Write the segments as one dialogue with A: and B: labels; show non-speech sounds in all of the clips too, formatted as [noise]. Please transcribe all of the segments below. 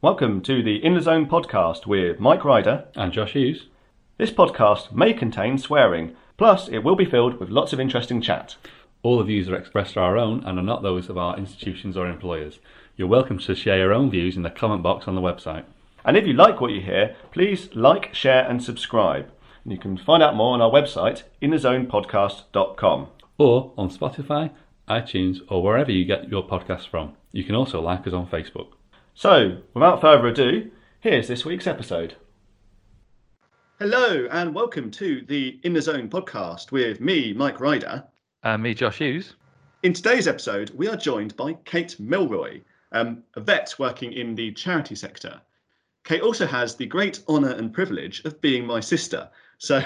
A: Welcome to the In the Zone podcast with Mike Ryder.
B: And Josh Hughes.
A: This podcast may contain swearing, plus, it will be filled with lots of interesting chat.
B: All the views are expressed are our own and are not those of our institutions or employers. You're welcome to share your own views in the comment box on the website.
A: And if you like what you hear, please like, share, and subscribe. And you can find out more on our website, inthezonepodcast.com.
B: Or on Spotify, iTunes, or wherever you get your podcasts from. You can also like us on Facebook.
A: So, without further ado, here's this week's episode. Hello, and welcome to the In the Zone podcast with me, Mike Ryder.
B: And me, Josh Hughes.
A: In today's episode, we are joined by Kate Milroy, um, a vet working in the charity sector. Kate also has the great honour and privilege of being my sister. So, [laughs]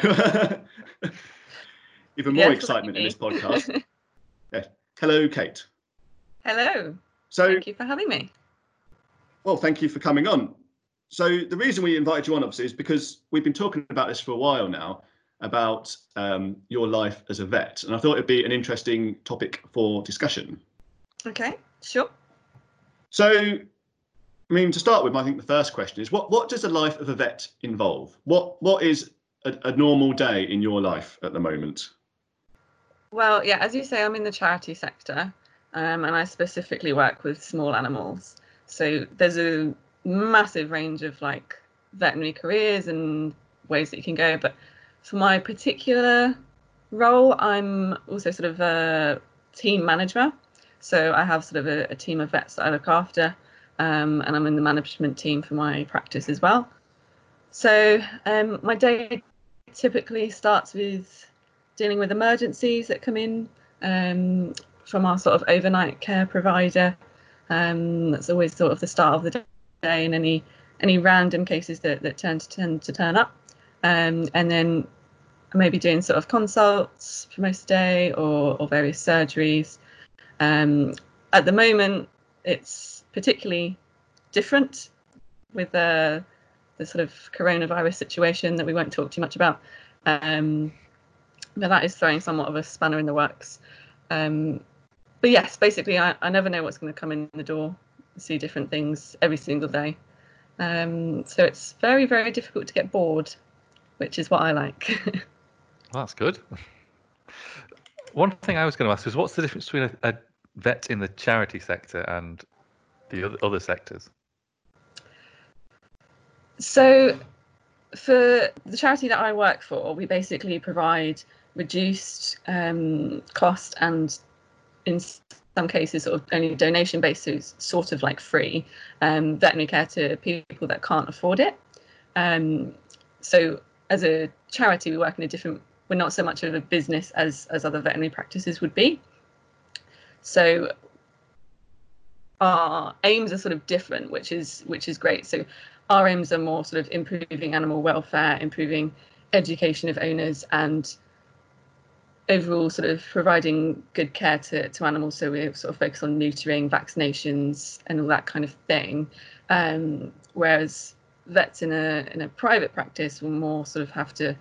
A: even more
C: Yes,
A: excitement in this podcast. [laughs] Yeah. Hello, Kate.
C: Hello.
A: So,
C: Thank you for having me.
A: Well, thank you for coming on. So the reason we invited you on, obviously, is because we've been talking about this for a while now, about um, your life as a vet, and I thought it'd be an interesting topic for discussion.
C: Okay, sure.
A: So, I mean, to start with, I think the first question is, what what does the life of a vet involve? What what is a, a normal day in your life at the moment?
C: Well, yeah, as you say, I'm in the charity sector, um, and I specifically work with small animals. So there's a massive range of like veterinary careers and ways that you can go. But for my particular role, I'm also sort of a team manager. So I have sort of a, a team of vets that I look after, um, and I'm in the management team for my practice as well. So um, my day typically starts with dealing with emergencies that come in um, from our sort of overnight care provider. Um, that's always sort of the start of the day, and any any random cases that that tend to tend to turn up. Um, and then maybe doing sort of consults for most of the day or, or various surgeries. Um, at the moment, it's particularly different with uh, the sort of coronavirus situation that we won't talk too much about. Um, but that is throwing somewhat of a spanner in the works. Um, but yes, basically, I, I never know what's going to come in the door. I see different things every single day. Um, so it's very, very difficult to get bored, which is what I like. [laughs]
D: Well, that's good. One thing I was going to ask is what's the difference between a, a vet in the charity sector and the other, other sectors?
C: So, for the charity that I work for, we basically provide reduced um, cost and, in some cases, sort of only donation based, so it's sort of like free um, veterinary care to people that can't afford it. Um, so, as a charity, we work in a different. We're not so much of a business as as other veterinary practices would be. So, our aims are sort of different, which is which is great. So our aims are more sort of improving animal welfare, improving education of owners, and overall sort of providing good care to, to animals. So we sort of focus on neutering, vaccinations, and all that kind of thing. Um, whereas vets in a in a private practice will more sort of have to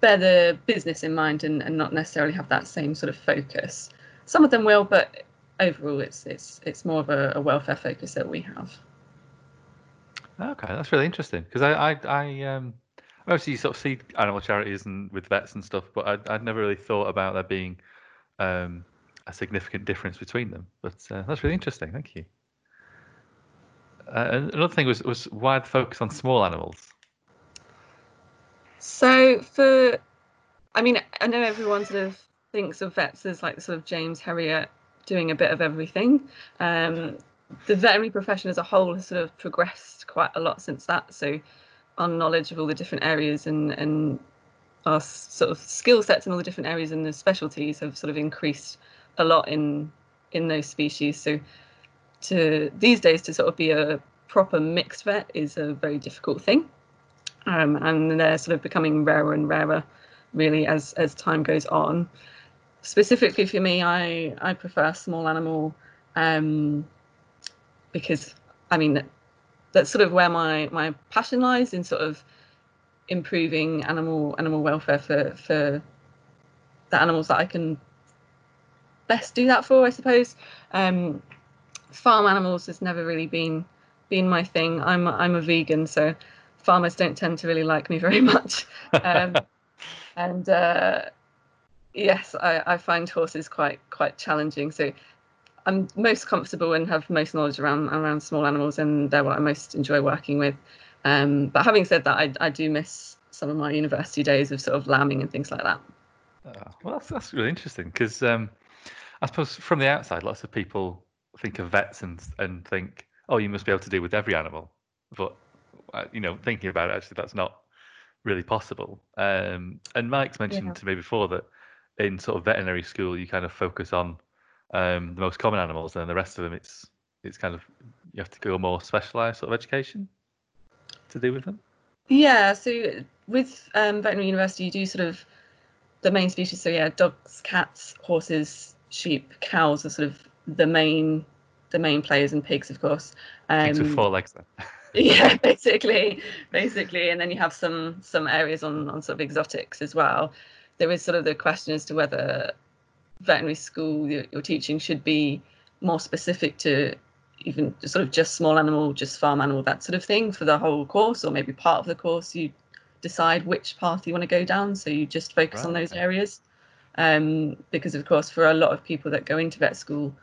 C: bear the business in mind and, and not necessarily have that same sort of focus. Some of them will, but overall it's it's it's more of a, a welfare focus that we have.
D: Okay, that's really interesting because I, I, I um, obviously you sort of see animal charities and with vets and stuff, but I'd, I'd never really thought about there being um, a significant difference between them. But uh, that's really interesting. Thank you. Uh, another thing was was why the focus on small animals.
C: So for, I mean, I know everyone sort of thinks of vets as like sort of James Herriot doing a bit of everything. Um, the veterinary profession as a whole has sort of progressed quite a lot since that. So our knowledge of all the different areas and and our sort of skill sets in all the different areas and the specialties have sort of increased a lot in in those species. So to these days to sort of be a proper mixed vet is a very difficult thing. Um, and they're sort of becoming rarer and rarer really as as time goes on. Specifically for me, I I prefer small animal um, because I mean that's sort of where my my passion lies in sort of improving animal animal welfare for for the animals that I can best do that for, I suppose. Um, farm animals has never really been been my thing. I'm I'm a vegan, so farmers don't tend to really like me very [laughs] much. Um, [laughs] and uh, yes, I, I find horses quite quite challenging. So I'm most comfortable and have most knowledge around around small animals, and they're what I most enjoy working with. Um, but having said that, I, I do miss some of my university days of sort of lambing and things like that.
D: Oh, well, that's, that's really interesting because um, I suppose from the outside, lots of people think of vets and and think, oh, you must be able to deal with every animal. But uh, you know, thinking about it, actually, that's not really possible. Um, and Mike's mentioned yeah. to me before that in sort of veterinary school, you kind of focus on um, the most common animals, and then the rest of them, it's it's kind of you have to go more specialised sort of education to do with them.
C: Yeah, so with um, veterinary university, you do sort of the main species. So yeah, dogs, cats, horses, sheep, cows are sort of the main the main players, and pigs, of course.
D: Um, pigs with four legs, then. [laughs]
C: yeah, [laughs] basically, basically, and then you have some some areas on on sort of exotics as well. There is sort of the question as to whether veterinary school your, your teaching should be more specific to even sort of just small animal, just farm animal, that sort of thing for the whole course, or maybe part of the course you decide which path you want to go down. So you just focus right. on those areas. Um, because of course, for a lot of people that go into vet school,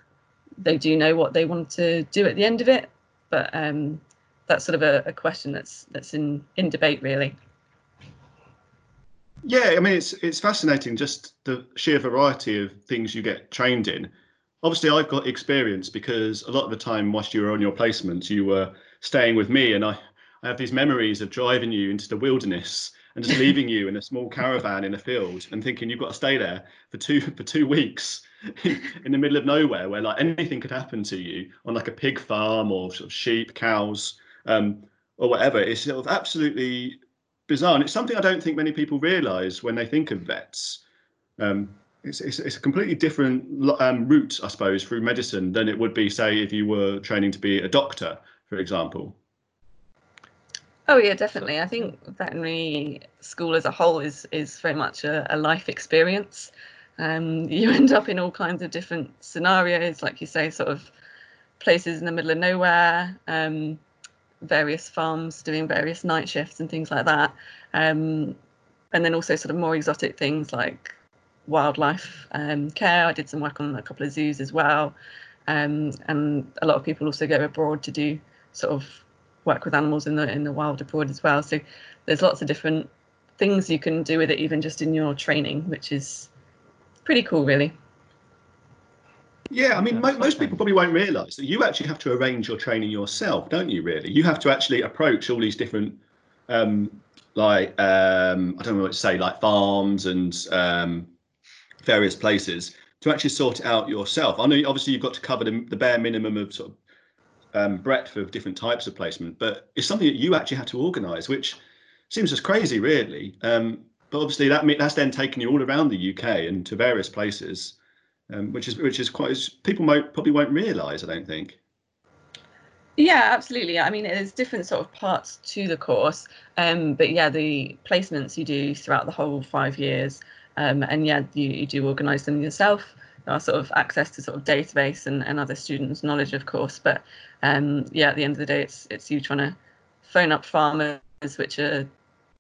C: they do know what they want to do at the end of it, but um, that's sort of a, a question that's that's in in debate really.
A: Yeah, I mean it's it's fascinating just the sheer variety of things you get trained in. Obviously, I've got experience because a lot of the time whilst you were on your placements, you were staying with me, and I, I have these memories of driving you into the wilderness and just leaving you in a small caravan in a field and thinking you've got to stay there for two for two weeks [laughs] in the middle of nowhere where like anything could happen to you on like a pig farm or sort of sheep, cows, um, or whatever. It's sort of absolutely bizarre, and it's something I don't think many people realise when they think of vets. Um, it's, it's, it's, a completely different um, route, I suppose, through medicine than it would be, say, if you were training to be a doctor, for example.
C: Oh yeah, definitely. I think veterinary school as a whole is is very much a, a life experience. Um, [laughs] you end up in all kinds of different scenarios, like you say, sort of places in the middle of nowhere. Um, various farms doing various night shifts and things like that. Um, and then also sort of more exotic things like wildlife um, care. I did some work on a couple of zoos as well. Um, and a lot of people also go abroad to do sort of work with animals in the in the wild abroad as well. So there's lots of different things you can do with it, even just in your training, which is pretty cool, really.
A: Yeah, I mean, mo- most people probably won't realise that you actually have to arrange your training yourself, don't you? Really, you have to actually approach all these different, um, like um, I don't know what to say, like farms and um, various places to actually sort it out yourself. I know, obviously, you've got to cover the, the bare minimum of sort of um, breadth of different types of placement, but it's something that you actually had to organise, which seems just crazy, really. Um, but obviously, that that's then taken you all around the UK and to various places um, which is which is quite people might probably won't realise. I don't think.
C: Yeah, absolutely. I mean, there's different sort of parts to the course, um, but yeah, the placements you do throughout the whole five years, um, and yeah, you, you do organise them yourself. There are sort of access to sort of database and, and other students' knowledge, of course, but um, yeah, at the end of the day, it's it's you trying to phone up farmers, which are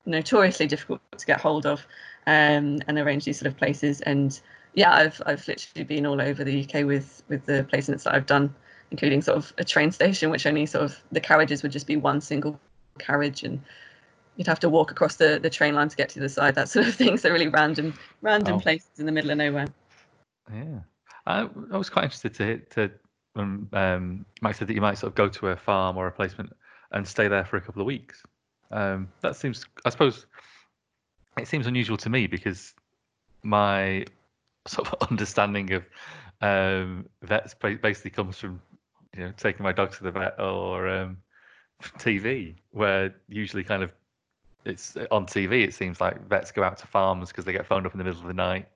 C: notoriously difficult to get hold of, um, and arrange these sort of places and yeah, I've I've literally been all over the UK with with the placements that I've done, including sort of a train station, which only sort of the carriages would just be one single carriage, and you'd have to walk across the the train line to get to the side, that sort of thing. So really random random oh. places in the middle of nowhere.
D: Yeah, I, I was quite interested to to um, um, Mike said that you might sort of go to a farm or a placement and stay there for a couple of weeks. Um, that seems, I suppose, it seems unusual to me because my sort of [laughs] understanding of um, vets basically comes from you know taking my dog to the vet or um, TV, where usually kind of it's on TV. It seems like vets go out to farms because they get phoned up in the middle of the night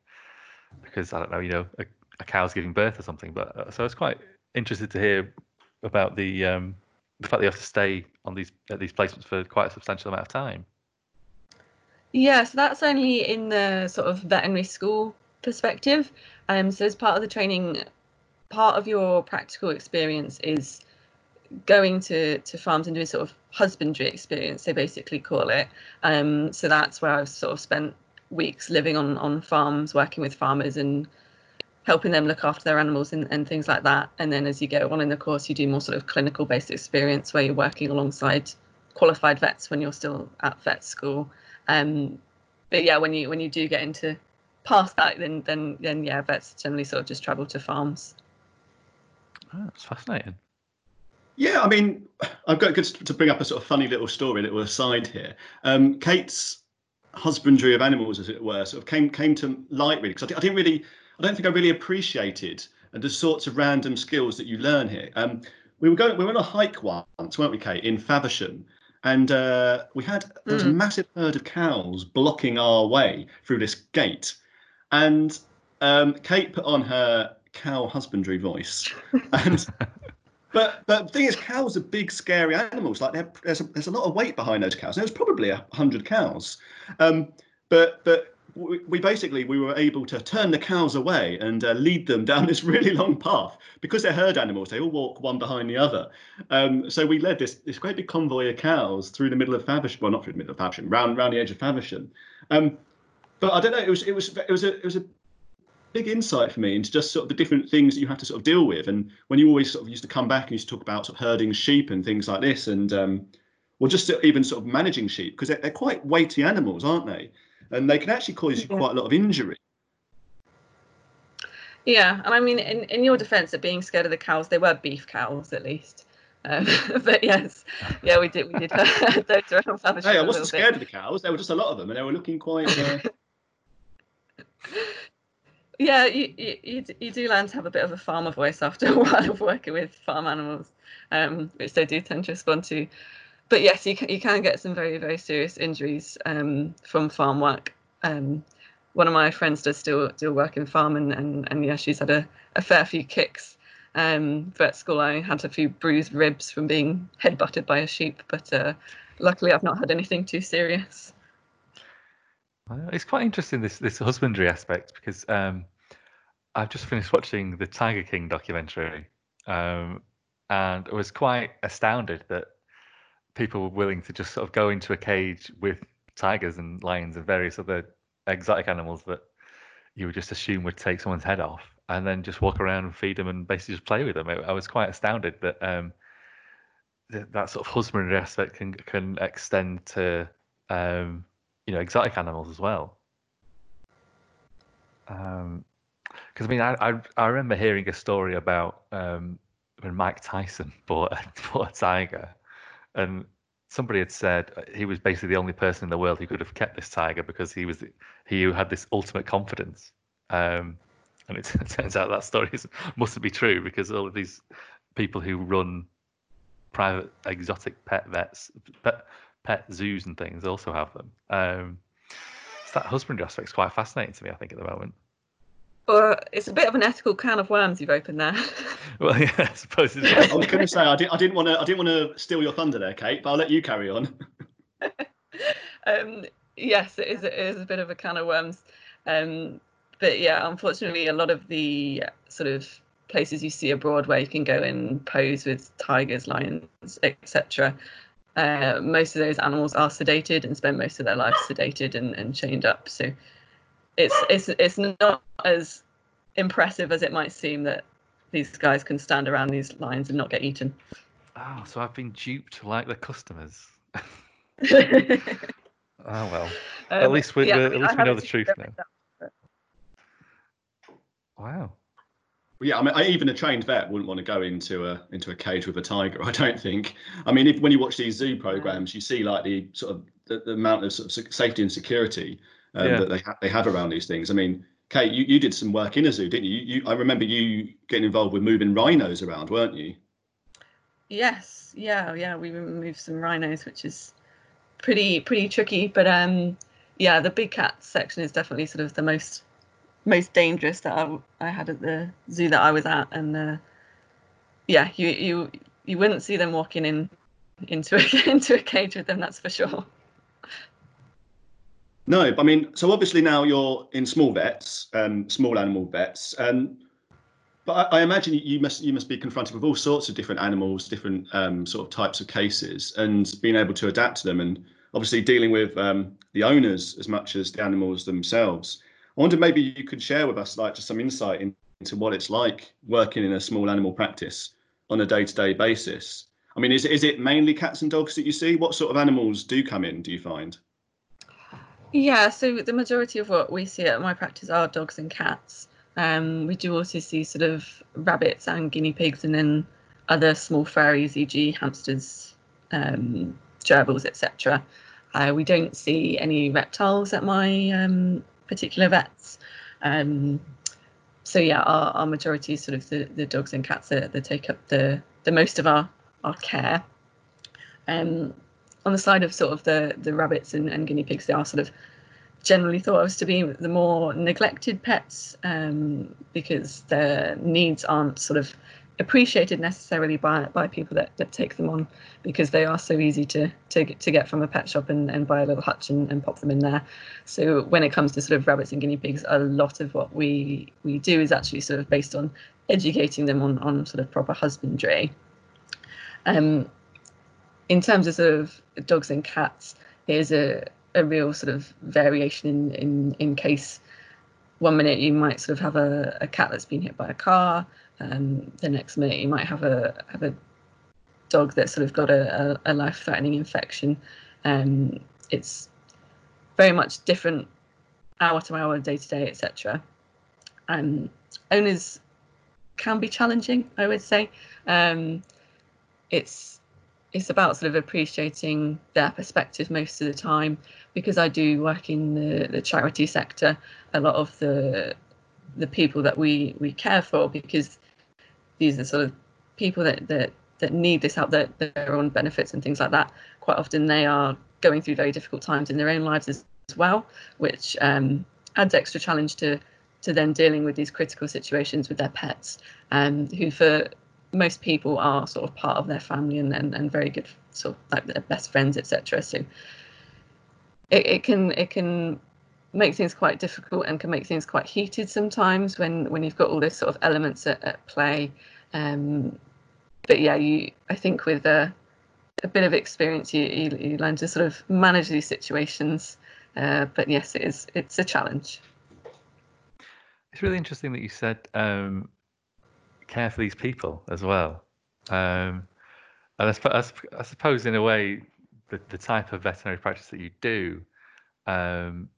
D: because I don't know, you know, a, a cow's giving birth or something. But uh, so I was quite interested to hear about the um, the fact they have to stay on these at these placements for quite a substantial amount of time.
C: Yeah, so that's only in the sort of veterinary school perspective. Um, so as part of the training, part of your practical experience is going to, to farms and doing sort of husbandry experience, they basically call it. Um, so that's where I've sort of spent weeks living on, on farms, working with farmers and helping them look after their animals and, and things like that. And then as you go on in the course, you do more sort of clinical based experience where you're working alongside qualified vets when you're still at vet school. Um, but yeah, when you when you do get into past that, then then then yeah, vets generally sort of just travel to farms.
D: Oh, that's fascinating.
A: Yeah, I mean, I've got good to bring up a sort of funny little story, a little aside here. Um, Kate's husbandry of animals, as it were, sort of came came to light really because I, I, didn't really, I don't think I really appreciated the sorts of random skills that you learn here. Um, we were going, we were on a hike once, weren't we, Kate, in Faversham, and uh, we had there was mm. a massive herd of cows blocking our way through this gate, and um, Kate put on her cow husbandry voice, and [laughs] but but the thing is, cows are big, scary animals. Like there's a, there's a lot of weight behind those cows. There was probably a hundred cows, um, but but we basically we were able to turn the cows away and uh, lead them down this really long path. Because they're herd animals they all walk one behind the other. Um, so we led this this great big convoy of cows through the middle of Faversham well not through the middle of Faversham round round the edge of Faversham. Um, but I don't know it was it was it was a it was a big insight for me into just sort of the different things that you have to sort of deal with. And when you always sort of used to come back and used to talk about sort of herding sheep and things like this, and um, well, just even sort of managing sheep because they're, they're, quite weighty animals, aren't they? And they can actually cause you quite a lot of injury.
C: Yeah, and I mean, in, in your defence of being scared of the cows, they were beef cows at least. Um, [laughs] but yes, yeah, we did. We did [laughs] those
A: around Hey, I wasn't scared bit. of the cows. There were just a lot of them, and they were looking quite. Uh... [laughs]
C: yeah, you, you, you do learn to have a bit of a farmer voice after [laughs] a while of working with farm animals, um, which they do tend to respond to. But yes, you can, you can get some very, very serious injuries um, from farm work. Um, one of my friends does still still work in farm, and, and, and yeah, she's had a, a fair few kicks. Um, but at school, I had a few bruised ribs from being headbutted by a sheep, but uh, luckily, I've not had anything too serious.
D: It's quite interesting this this husbandry aspect because um, I've just finished watching the Tiger King documentary, um, and I was quite astounded that people were willing to just sort of go into a cage with tigers and lions and various other exotic animals that you would just assume would take someone's head off, and then just walk around and feed them and basically just play with them. I, I was quite astounded that um, that, that sort of husbandry aspect can can extend to um, you know exotic animals as well. Um, because I mean, I, I, I remember hearing a story about um, when Mike Tyson [laughs] bought a, [laughs] bought a tiger, and somebody had said uh, he was basically the only person in the world who could have kept this tiger because he was he who had this ultimate confidence. Um, and it, it, [laughs] turns out that story is, mustn't be true because all of these people who run private exotic pet vets, pet, pet zoos and things also have them. Um, so that husbandry aspect is quite fascinating to me. I think at the moment.
C: Or it's a bit of an ethical can of worms you've opened there. [laughs]
D: well, yeah, I suppose. It's...
A: I was going to say I, did, I didn't want to. I didn't want to steal your thunder there, Kate. But I'll let you carry on. [laughs]
C: um, yes, it is. It is a bit of a can of worms. Um, but yeah, unfortunately, a lot of the sort of places you see abroad where you can go and pose with tigers, lions, etc. Uh, most of those animals are sedated and spend most of their lives sedated and, and chained up. So it's it's it's not as impressive as it might seem that these guys can stand around these lines and not get eaten.
D: Oh, so I've been duped like the customers. oh [laughs] well. Um, at least we yeah, at least we know the truth now. Wow.
A: Yeah, I mean, I, even a trained vet wouldn't want to go into a into a cage with a tiger. [laughs] I don't think. I mean, if when you watch these zoo programs, you see like the sort of the, the amount of, sort of safety and security um, yeah. that they ha- they have around these things. I mean, Kate, you, you did some work in a zoo, didn't you? you? I remember you getting involved with moving rhinos around, weren't you?
C: Yes, yeah, yeah. We moved some rhinos, which is pretty pretty tricky. But um, yeah, the big cat section is definitely sort of the most most dangerous that I, I had at the zoo that I was at, and uh, yeah, you you you wouldn't see them walking in into a, [laughs] into a cage with them, that's for sure.
A: No, I mean, so obviously now you're in small vets, um, small animal vets. Um, But I, I, imagine you must you must be confronted with all sorts of different animals, different um, sort of types of cases, and being able to adapt to them, and obviously dealing with um, the owners as much as the animals themselves. I wonder maybe you could share with us like just some insight into what it's like working in a small animal practice on a day-to-day basis. I mean, is is it mainly cats and dogs that you see? What sort of animals do come in? Do you find?
C: Yeah, so the majority of what we see at my practice are dogs and cats. Um, we do also see sort of rabbits and guinea pigs, and then other small furries, e.g., hamsters, um, gerbils, etc. Uh, we don't see any reptiles at my um, particular vets. Um, so yeah, our, our majority is sort of the, the dogs and cats that, that take up the, the most of our, our care. Um, on the side of sort of the, the rabbits and, and guinea pigs, they are sort of generally thought of as to be the more neglected pets um, because their needs aren't sort of appreciated necessarily by by people that, that take them on because they are so easy to to, to get from a pet shop and, and buy a little hutch and, and pop them in there. So when it comes to sort of rabbits and guinea pigs, a lot of what we we do is actually sort of based on educating them on on sort of proper husbandry. Um, in terms of sort of dogs and cats, here's a a real sort of variation in in in case one minute you might sort of have a, a cat that's been hit by a car um, the next minute you might have a have a dog that's sort of got a, a, a life-threatening infection. Um, it's very much different hour to hour day to day etc and owners can be challenging i would say. Um, it's it's about sort of appreciating their perspective most of the time because I do work in the, the charity sector. A lot of the the people that we we care for because these are sort of people that that that need this help that their own benefits and things like that quite often they are going through very difficult times in their own lives as, as well which um, adds extra challenge to to then dealing with these critical situations with their pets um, who for most people are sort of part of their family and, and, and very good sort of like their best friends etc so it, it can it can make things quite difficult and can make things quite heated sometimes when when you've got all this sort of elements at, at play. Um, but yeah you i think with a, a bit of experience you, you, you learn to sort of manage these situations. Uh, but yes it is it's a challenge.
D: It's really interesting that you said um, care for these people as well. Um, and I, I, suppose, in a way, the, the type of veterinary practice that you do, um,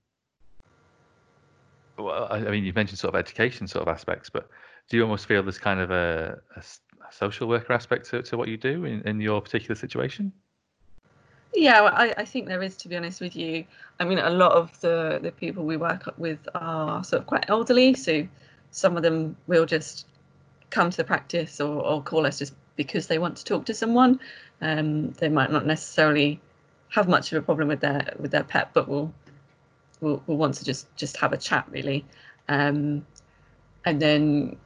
D: well, I, I, mean, you've mentioned sort of education sort of aspects, but do you almost feel there's kind of a, a, a social worker aspect to, to what you do in, in your particular situation?
C: Yeah, well, I, I think there is, to be honest with you. I mean, a lot of the, the people we work with are sort of quite elderly, so some of them will just come to the practice or, or call us just because they want to talk to someone. Um, they might not necessarily have much of a problem with their with their pet, but will will, will want to just just have a chat really. Um, and then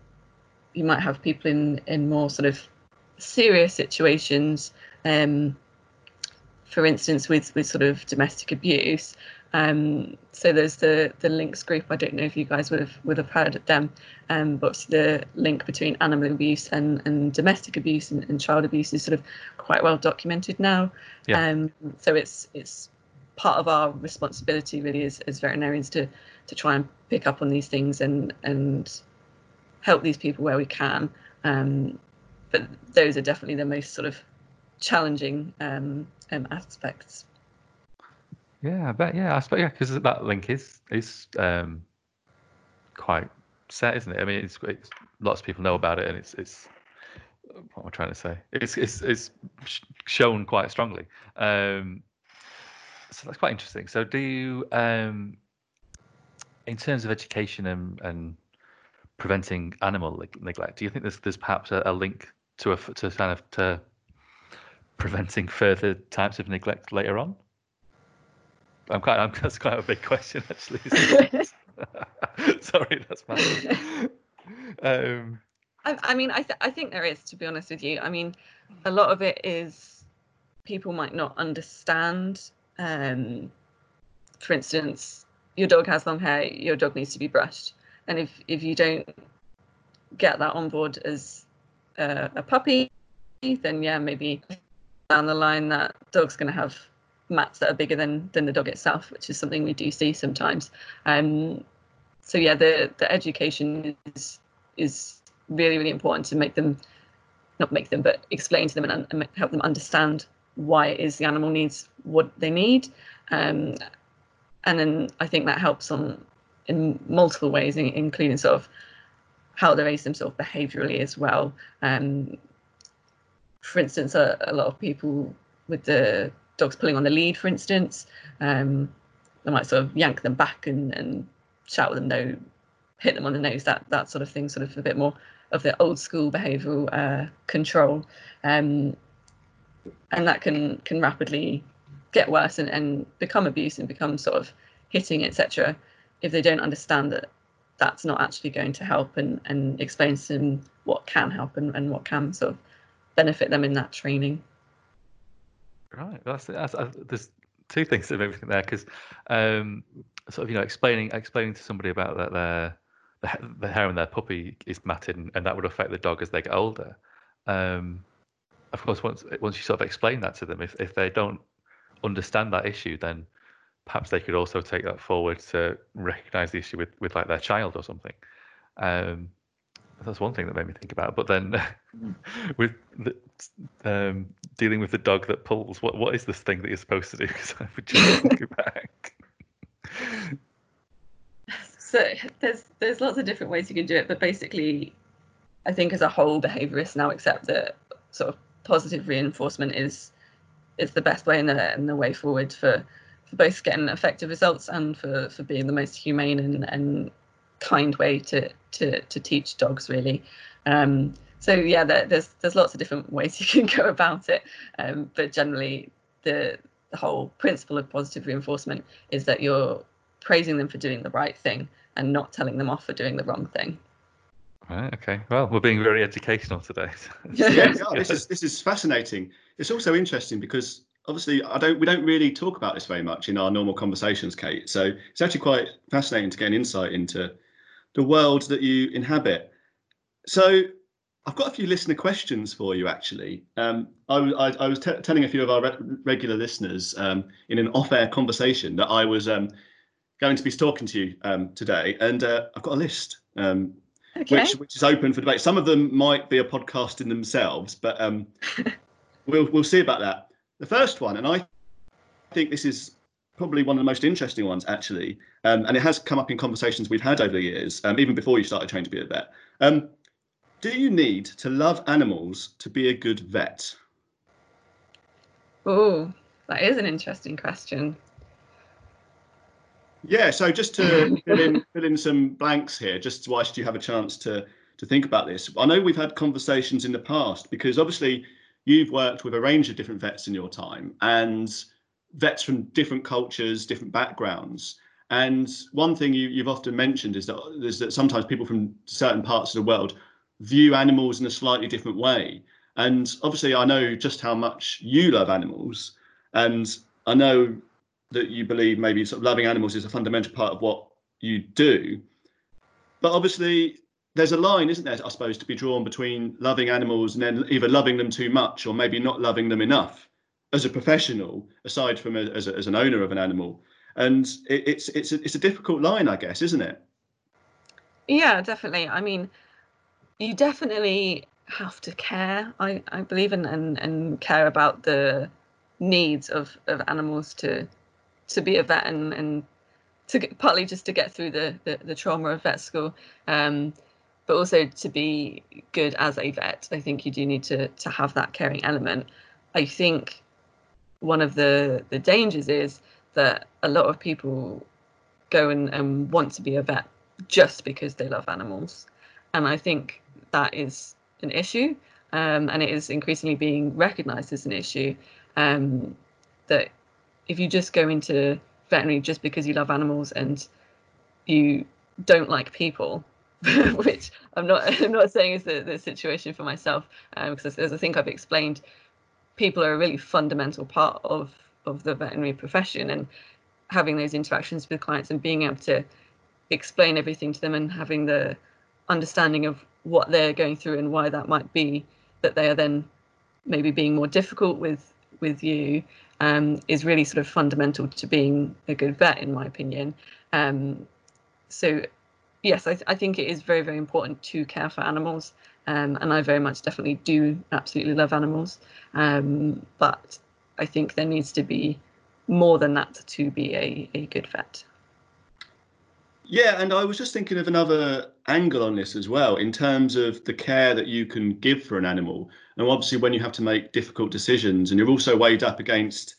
C: you might have people in in more sort of serious situations. Um, for instance, with with sort of domestic abuse, um, so there's the the links group. I don't know if you guys would have would have heard of them, um, but the link between animal abuse and, and domestic abuse and, and child abuse is sort of quite well documented now. Yeah. Um, so it's it's part of our responsibility really as, as veterinarians to to try and pick up on these things and and help these people where we can. Um, but those are definitely the most sort of challenging um, um, aspects.
D: Yeah, I bet. Yeah, I suppose. Yeah, because that link is is um, quite set, isn't it? I mean, it's, it's lots of people know about it, and it's it's what am I trying to say? It's it's it's shown quite strongly. Um, so that's quite interesting. So, do you, um, in terms of education and and preventing animal neglect, do you think there's there's perhaps a, a link to a to kind of to preventing further types of neglect later on? I'm quite. I'm, [laughs] that's quite a big question, actually. [laughs] [laughs] Sorry, that's my. Um,
C: I, I, mean, I th- I think there is, to be honest with you. I mean, a lot of it is people might not understand. Um, for instance, your dog has long hair. Your dog needs to be brushed, and if if you don't get that on board as uh, a puppy, then yeah, maybe down the line that dog's going to have mats that are bigger than than the dog itself, which is something we do see sometimes. Um, so yeah, the the education is is really really important to make them not make them but explain to them and, and help them understand why it is the animal needs what they need um, and then I think that helps on in multiple ways, including sort of how they raise themselves behaviourally as well. Um, for instance, a, a, lot of people with the dogs pulling on the lead, for instance, um, they might sort of yank them back and, and shout at them no, hit them on the nose, that that sort of thing, sort of a bit more of the old school behavioural uh, control, um, and that can can rapidly get worse and, and become abuse and become sort of hitting, etc. If they don't understand that that's not actually going to help and, and explains to them what can help and, and what can sort of benefit them in that training.
D: Right. That's, that's uh, there's two things that make me think there because um, sort of you know explaining explaining to somebody about that their the hair on their puppy is matted and, and, that would affect the dog as they get older. Um, of course, once once you sort of explain that to them, if if they don't understand that issue, then perhaps they could also take that forward to recognize the issue with, with like their child or something. Um, that's one thing that made me think about. But then, mm. [laughs] with the, um, dealing with the dog that pulls, what what is this thing that you're supposed to do? [laughs] Because I would just [laughs] go back.
C: So there's there's lots of different ways you can do it, but basically, I think as a whole, behaviourists now accept that sort of positive reinforcement is is the best way and the, and the way forward for for both getting effective results and for for being the most humane and, and kind way to to to teach dogs really. Um, so yeah, there, there's there's lots of different [laughs] ways you can go about it, um, but generally the the whole principle of positive reinforcement is that you're praising them for doing the right thing and not telling them off for doing the wrong thing.
D: Right. Okay. Well, we're being very educational today. [laughs]
A: yeah, yeah, this is this is fascinating. It's also interesting because obviously I don't we don't really talk about this very much in our normal conversations, Kate. So it's actually quite fascinating to get an insight into the world that you inhabit. So I've got a few listener questions for you. Actually, um, I, I, I, was t- telling a few of our re- regular listeners um, in an off-air conversation that I was um, going to be talking to you um, today, and uh, I've got a list. Um, okay. Which, which is open for debate. Some of them might be a podcast in themselves, but um, [laughs] we'll we'll see about that. The first one, and I think this is probably one of the most interesting ones actually, um, and it has come up in conversations we've had over the years, um, even before you started training to be a vet. Um, do you need to love animals to be a good vet?
C: Oh, that is an interesting question.
A: Yeah, so just to [laughs] fill in fill in some blanks here, just whilst you have a chance to to think about this. I know we've had conversations in the past because obviously you've worked with a range of different vets in your time and vets from different cultures, different backgrounds. And one thing you, have often mentioned is that is that sometimes people from certain parts of the world view animals in a slightly different way. And obviously, I know just how much you love animals, and I know that you believe maybe sort of loving animals is a fundamental part of what you do. But obviously, there's a line, isn't there, I suppose, to be drawn between loving animals and then either loving them too much or maybe not loving them enough as a professional, aside from a, as, a, as an owner of an animal. And it, it's it's a, it's a difficult line, I guess, isn't it?
C: Yeah, definitely. I mean, you definitely have to care, I, I believe, and, and, and care about the needs of, of animals to to be a vet and, and to get, partly just to get through the, the, the trauma of vet school. Um, but also to be good as a vet, I think you do need to to have that caring element. I think one of the the dangers is that a lot of people go and, and want to be a vet just because they love animals, and I think that is an issue, um, and it is increasingly being recognised as an issue. Um, that if you just go into veterinary just because you love animals and you don't like people, [laughs] which I'm not [laughs] I'm not saying is the, the situation for myself um, because as I think I've explained, people are a really fundamental part of of the veterinary profession and having those interactions with clients and being able to explain everything to them and having the understanding of what they're going through and why that might be that they are then maybe being more difficult with with you um, is really sort of fundamental to being a good vet, in my opinion. Um, so, yes, I, I, think it is very, very important to care for animals. Um, and I very much definitely do absolutely love animals. Um, but I think there needs to be more than that to be a, a good vet.
A: Yeah, and I was just thinking of another angle on this as well, in terms of the care that you can give for an animal. And obviously, when you have to make difficult decisions, and you're also weighed up against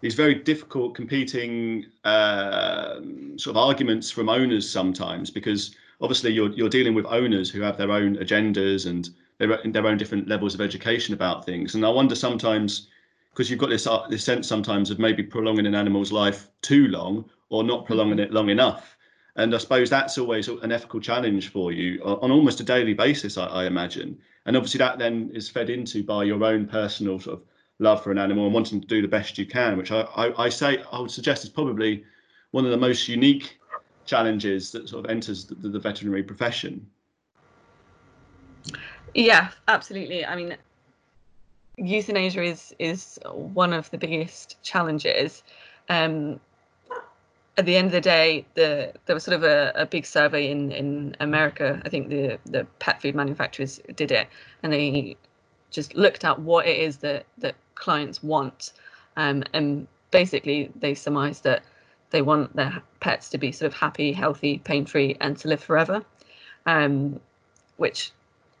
A: these very difficult competing uh, sort of arguments from owners sometimes, because obviously you're you're dealing with owners who have their own agendas and their their own different levels of education about things. And I wonder sometimes because you've got this uh, this sense sometimes of maybe prolonging an animal's life too long or not prolonging mm-hmm. it long enough and I suppose that's always an ethical challenge for you on almost a daily basis, I, I, imagine. And obviously, that then is fed into by your own personal sort of love for an animal and wanting to do the best you can, which I, I, I say I would suggest is probably one of the most unique challenges that sort of enters the, the veterinary profession.
C: Yeah, absolutely. I mean, euthanasia is is one of the biggest challenges. Um, at the end of the day, the there was sort of a, a big survey in, in America. I think the the pet food manufacturers did it, and they just looked at what it is that that clients want, um, and basically they surmised that they want their pets to be sort of happy, healthy, pain free, and to live forever, um, which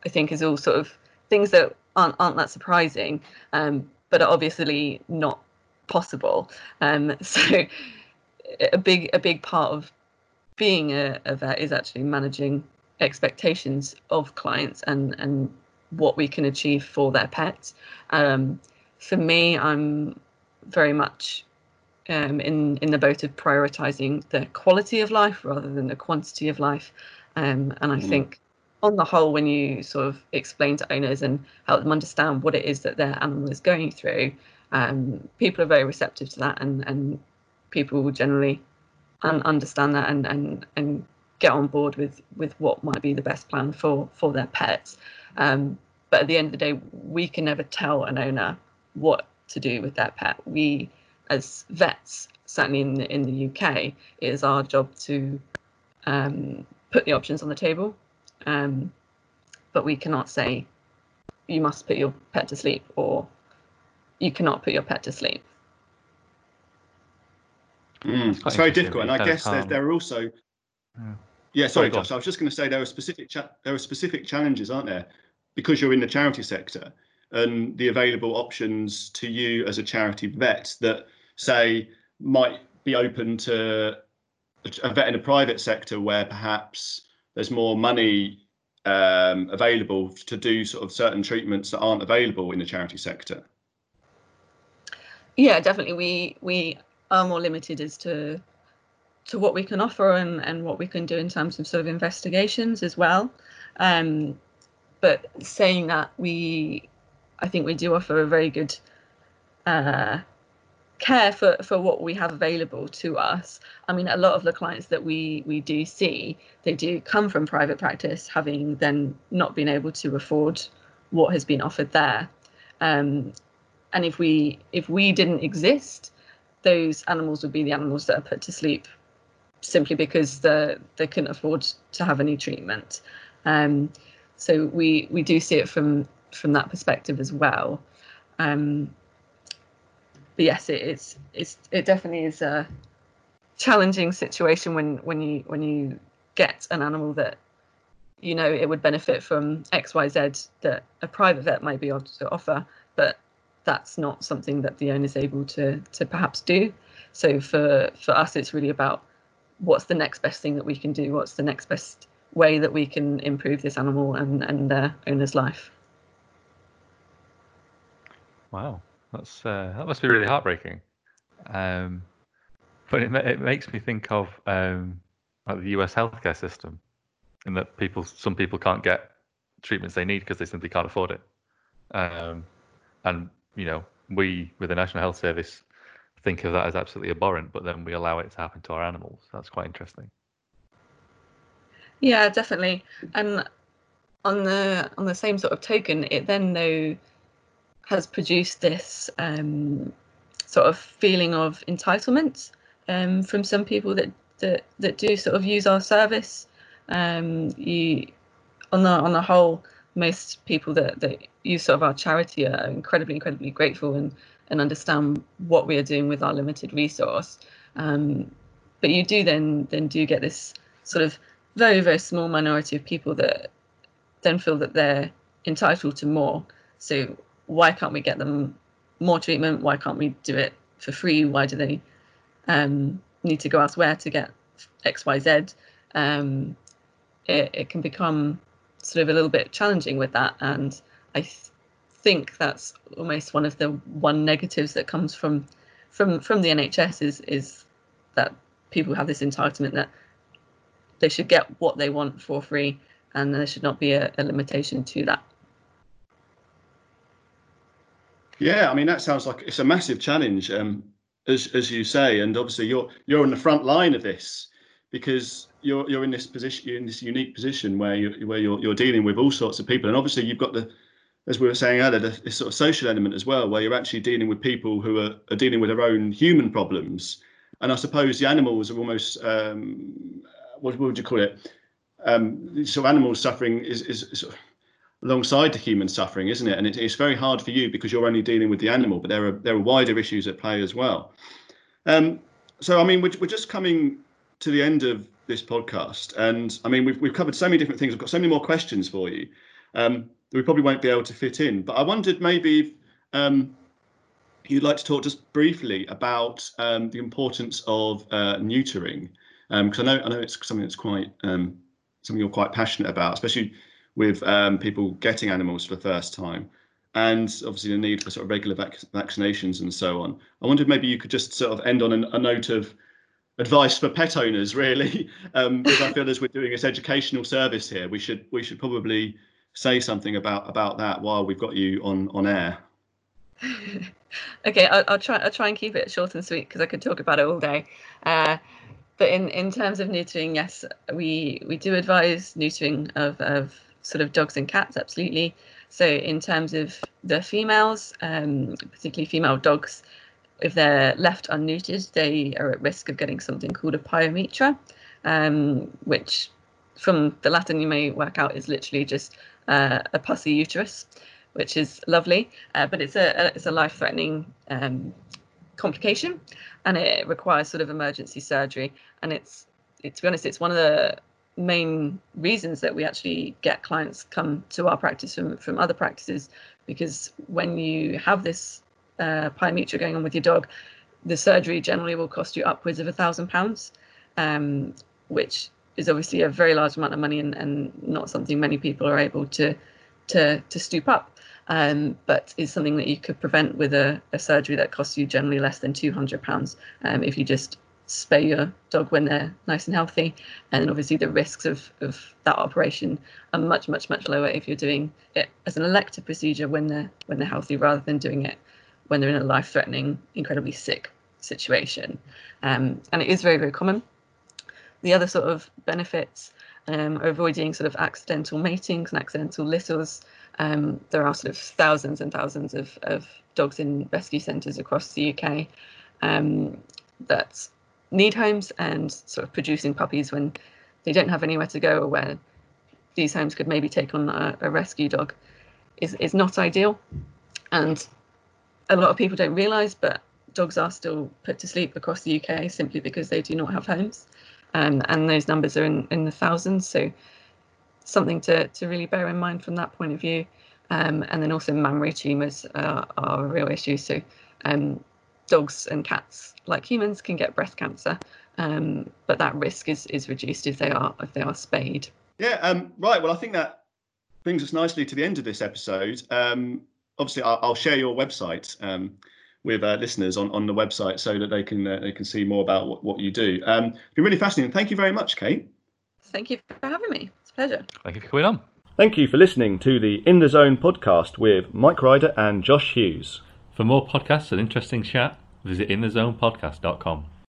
C: I think is all sort of things that aren't aren't that surprising, um, but are obviously not possible. Um, [laughs] so a big a big part of being a, a vet is actually managing expectations of clients and and what we can achieve for their pets. Um, for me, I'm very much um, in in the boat of prioritizing the quality of life rather than the quantity of life. Um, and I mm. think, on the whole, when you sort of explain to owners and help them understand what it is that their animal is going through, um, people are very receptive to that and and people will generally un- understand that and, and and get on board with with what might be the best plan for for their pets. Um, but at the end of the day, we can never tell an owner what to do with their pet. We, as vets, certainly in the, in the UK, it is our job to um, put the options on the table. Um, but we cannot say you must put your pet to sleep or you cannot put your pet to sleep.
A: Mm, it's very difficult, and I guess there, there are also. Yeah, yeah sorry, sorry Josh. I was just going to say there are specific cha- there are specific challenges, aren't there? Because you're in the charity sector, and the available options to you as a charity vet that say might be open to a vet in a private sector where perhaps there's more money um, available to do sort of certain treatments that aren't available in the charity sector.
C: Yeah, definitely. We we are more limited as to to what we can offer and, and what we can do in terms of sort of investigations as well. Um, but saying that we, I think we do offer a very good uh, care for, for what we have available to us. I mean, a lot of the clients that we we do see, they do come from private practice, having then not been able to afford what has been offered there. Um, and if we if we didn't exist, those animals would be the animals that are put to sleep simply because they they couldn't afford to have any treatment. Um, so we we do see it from from that perspective as well. Um, but yes, it, it's it's it definitely is a challenging situation when when you when you get an animal that you know it would benefit from X Y Z that a private vet might be able to offer, but that's not something that the owner is able to to perhaps do. So for for us, it's really about what's the next best thing that we can do. What's the next best way that we can improve this animal and and their owner's life.
D: Wow, that's uh, that must be really heartbreaking. Um, but it it makes me think of um, like the U.S. healthcare system, in that people some people can't get treatments they need because they simply can't afford it. Um, and you know, we with the National Health Service think of that as absolutely abhorrent, but then we allow it to happen to our animals. That's quite interesting.
C: Yeah, definitely. And on the on the same sort of token, it then though has produced this um, sort of feeling of entitlement um, from some people that, that that do sort of use our service. Um, you, on the on the whole, most people that, that use sort of our charity are incredibly incredibly grateful and and understand what we are doing with our limited resource. Um, but you do then then do get this sort of very very small minority of people that then feel that they're entitled to more. So why can't we get them more treatment? Why can't we do it for free? Why do they um, need to go elsewhere to get X, Y, Z? Um, it, it can become sort of a little bit challenging with that, and I th- think that's almost one of the one negatives that comes from from from the NHS is is that people have this entitlement that they should get what they want for free, and there should not be a, a limitation to that.
A: Yeah, I mean that sounds like it's a massive challenge, um, as as you say, and obviously you're you're on the front line of this because you're you're in this position, you're in this unique position where you where you're you're dealing with all sorts of people, and obviously you've got the, as we were saying earlier, this sort of social element as well, where you're actually dealing with people who are, are dealing with their own human problems, and I suppose the animals are almost um, what, what would you call it? Um, so animal suffering is is sort of alongside the human suffering, isn't it? And it, it's very hard for you because you're only dealing with the animal, but there are there are wider issues at play as well. Um, so I mean, we're, we're just coming to the end of this podcast, and I mean, we've we've covered so many different things. I've got so many more questions for you. Um, we probably won't be able to fit in, but I wondered maybe um, you'd like to talk just briefly about um, the importance of uh, neutering, because um, I know I know it's something that's quite um, something you're quite passionate about, especially with um, people getting animals for the first time, and obviously the need for sort of regular vac- vaccinations and so on. I wondered maybe you could just sort of end on an, a note of advice for pet owners, really, [laughs] um, because I feel as we're doing this educational service here, we should we should probably say something about about that while we've got you on on air. [laughs]
C: okay, I'll, I'll, try. I'll try and keep it short and sweet because I could talk about it all day. Uh, but in, in terms of neutering, yes, we we do advise neutering of, of sort of dogs and cats, absolutely. So in terms of the females, um, particularly female dogs, if they're left unneutered, they are at risk of getting something called a pyometra, um, which from the Latin you may work out is literally just uh, a pussy uterus, which is lovely, uh, but it's a, it's a life-threatening um, complication, and it requires sort of emergency surgery. And it's, it, to be honest, it's one of the main reasons that we actually get clients come to our practice from from other practices because when you have this uh, pyometra going on with your dog, the surgery generally will cost you upwards of a thousand pounds, um, which is obviously a very large amount of money and, and not something many people are able to to to stoop up. Um, but is something that you could prevent with a, a surgery that costs you generally less than two hundred pounds um, if you just spay your dog when they're nice and healthy. And obviously, the risks of, of that operation are much, much, much lower if you're doing it as an elective procedure when they're when they're healthy, rather than doing it when they're in a life-threatening, incredibly sick situation. Um, and it is very, very common. The other sort of benefits um, are avoiding sort of accidental matings and accidental litters. Um, there are sort of thousands and thousands of, of dogs in rescue centres across the UK um, that need homes and sort of producing puppies when they don't have anywhere to go or where these homes could maybe take on a, a rescue dog is, is not ideal. And a lot of people don't realise, but dogs are still put to sleep across the UK simply because they do not have homes. Um, and those numbers are in, in the thousands. So something to, to really bear in mind from that point of view. Um, and then also mammary tumours are, are a real issue. So um, dogs and cats, like humans, can get breast cancer, um, but that risk is is reduced if they are if they are spayed.
A: Yeah, um, right. Well, I think that brings us nicely to the end of this episode. Um, obviously, I'll, I'll, share your website um, with uh, listeners on, on the website so that they can uh, they can see more about what, what you do. Um, it's been really fascinating. Thank you very much, Kate.
C: Thank you for having me. It's a pleasure.
D: Thank you for coming on.
A: Thank you for listening to the In the Zone podcast with Mike Ryder and Josh Hughes.
B: For more podcasts and interesting chat, visit inthezonepodcast.com.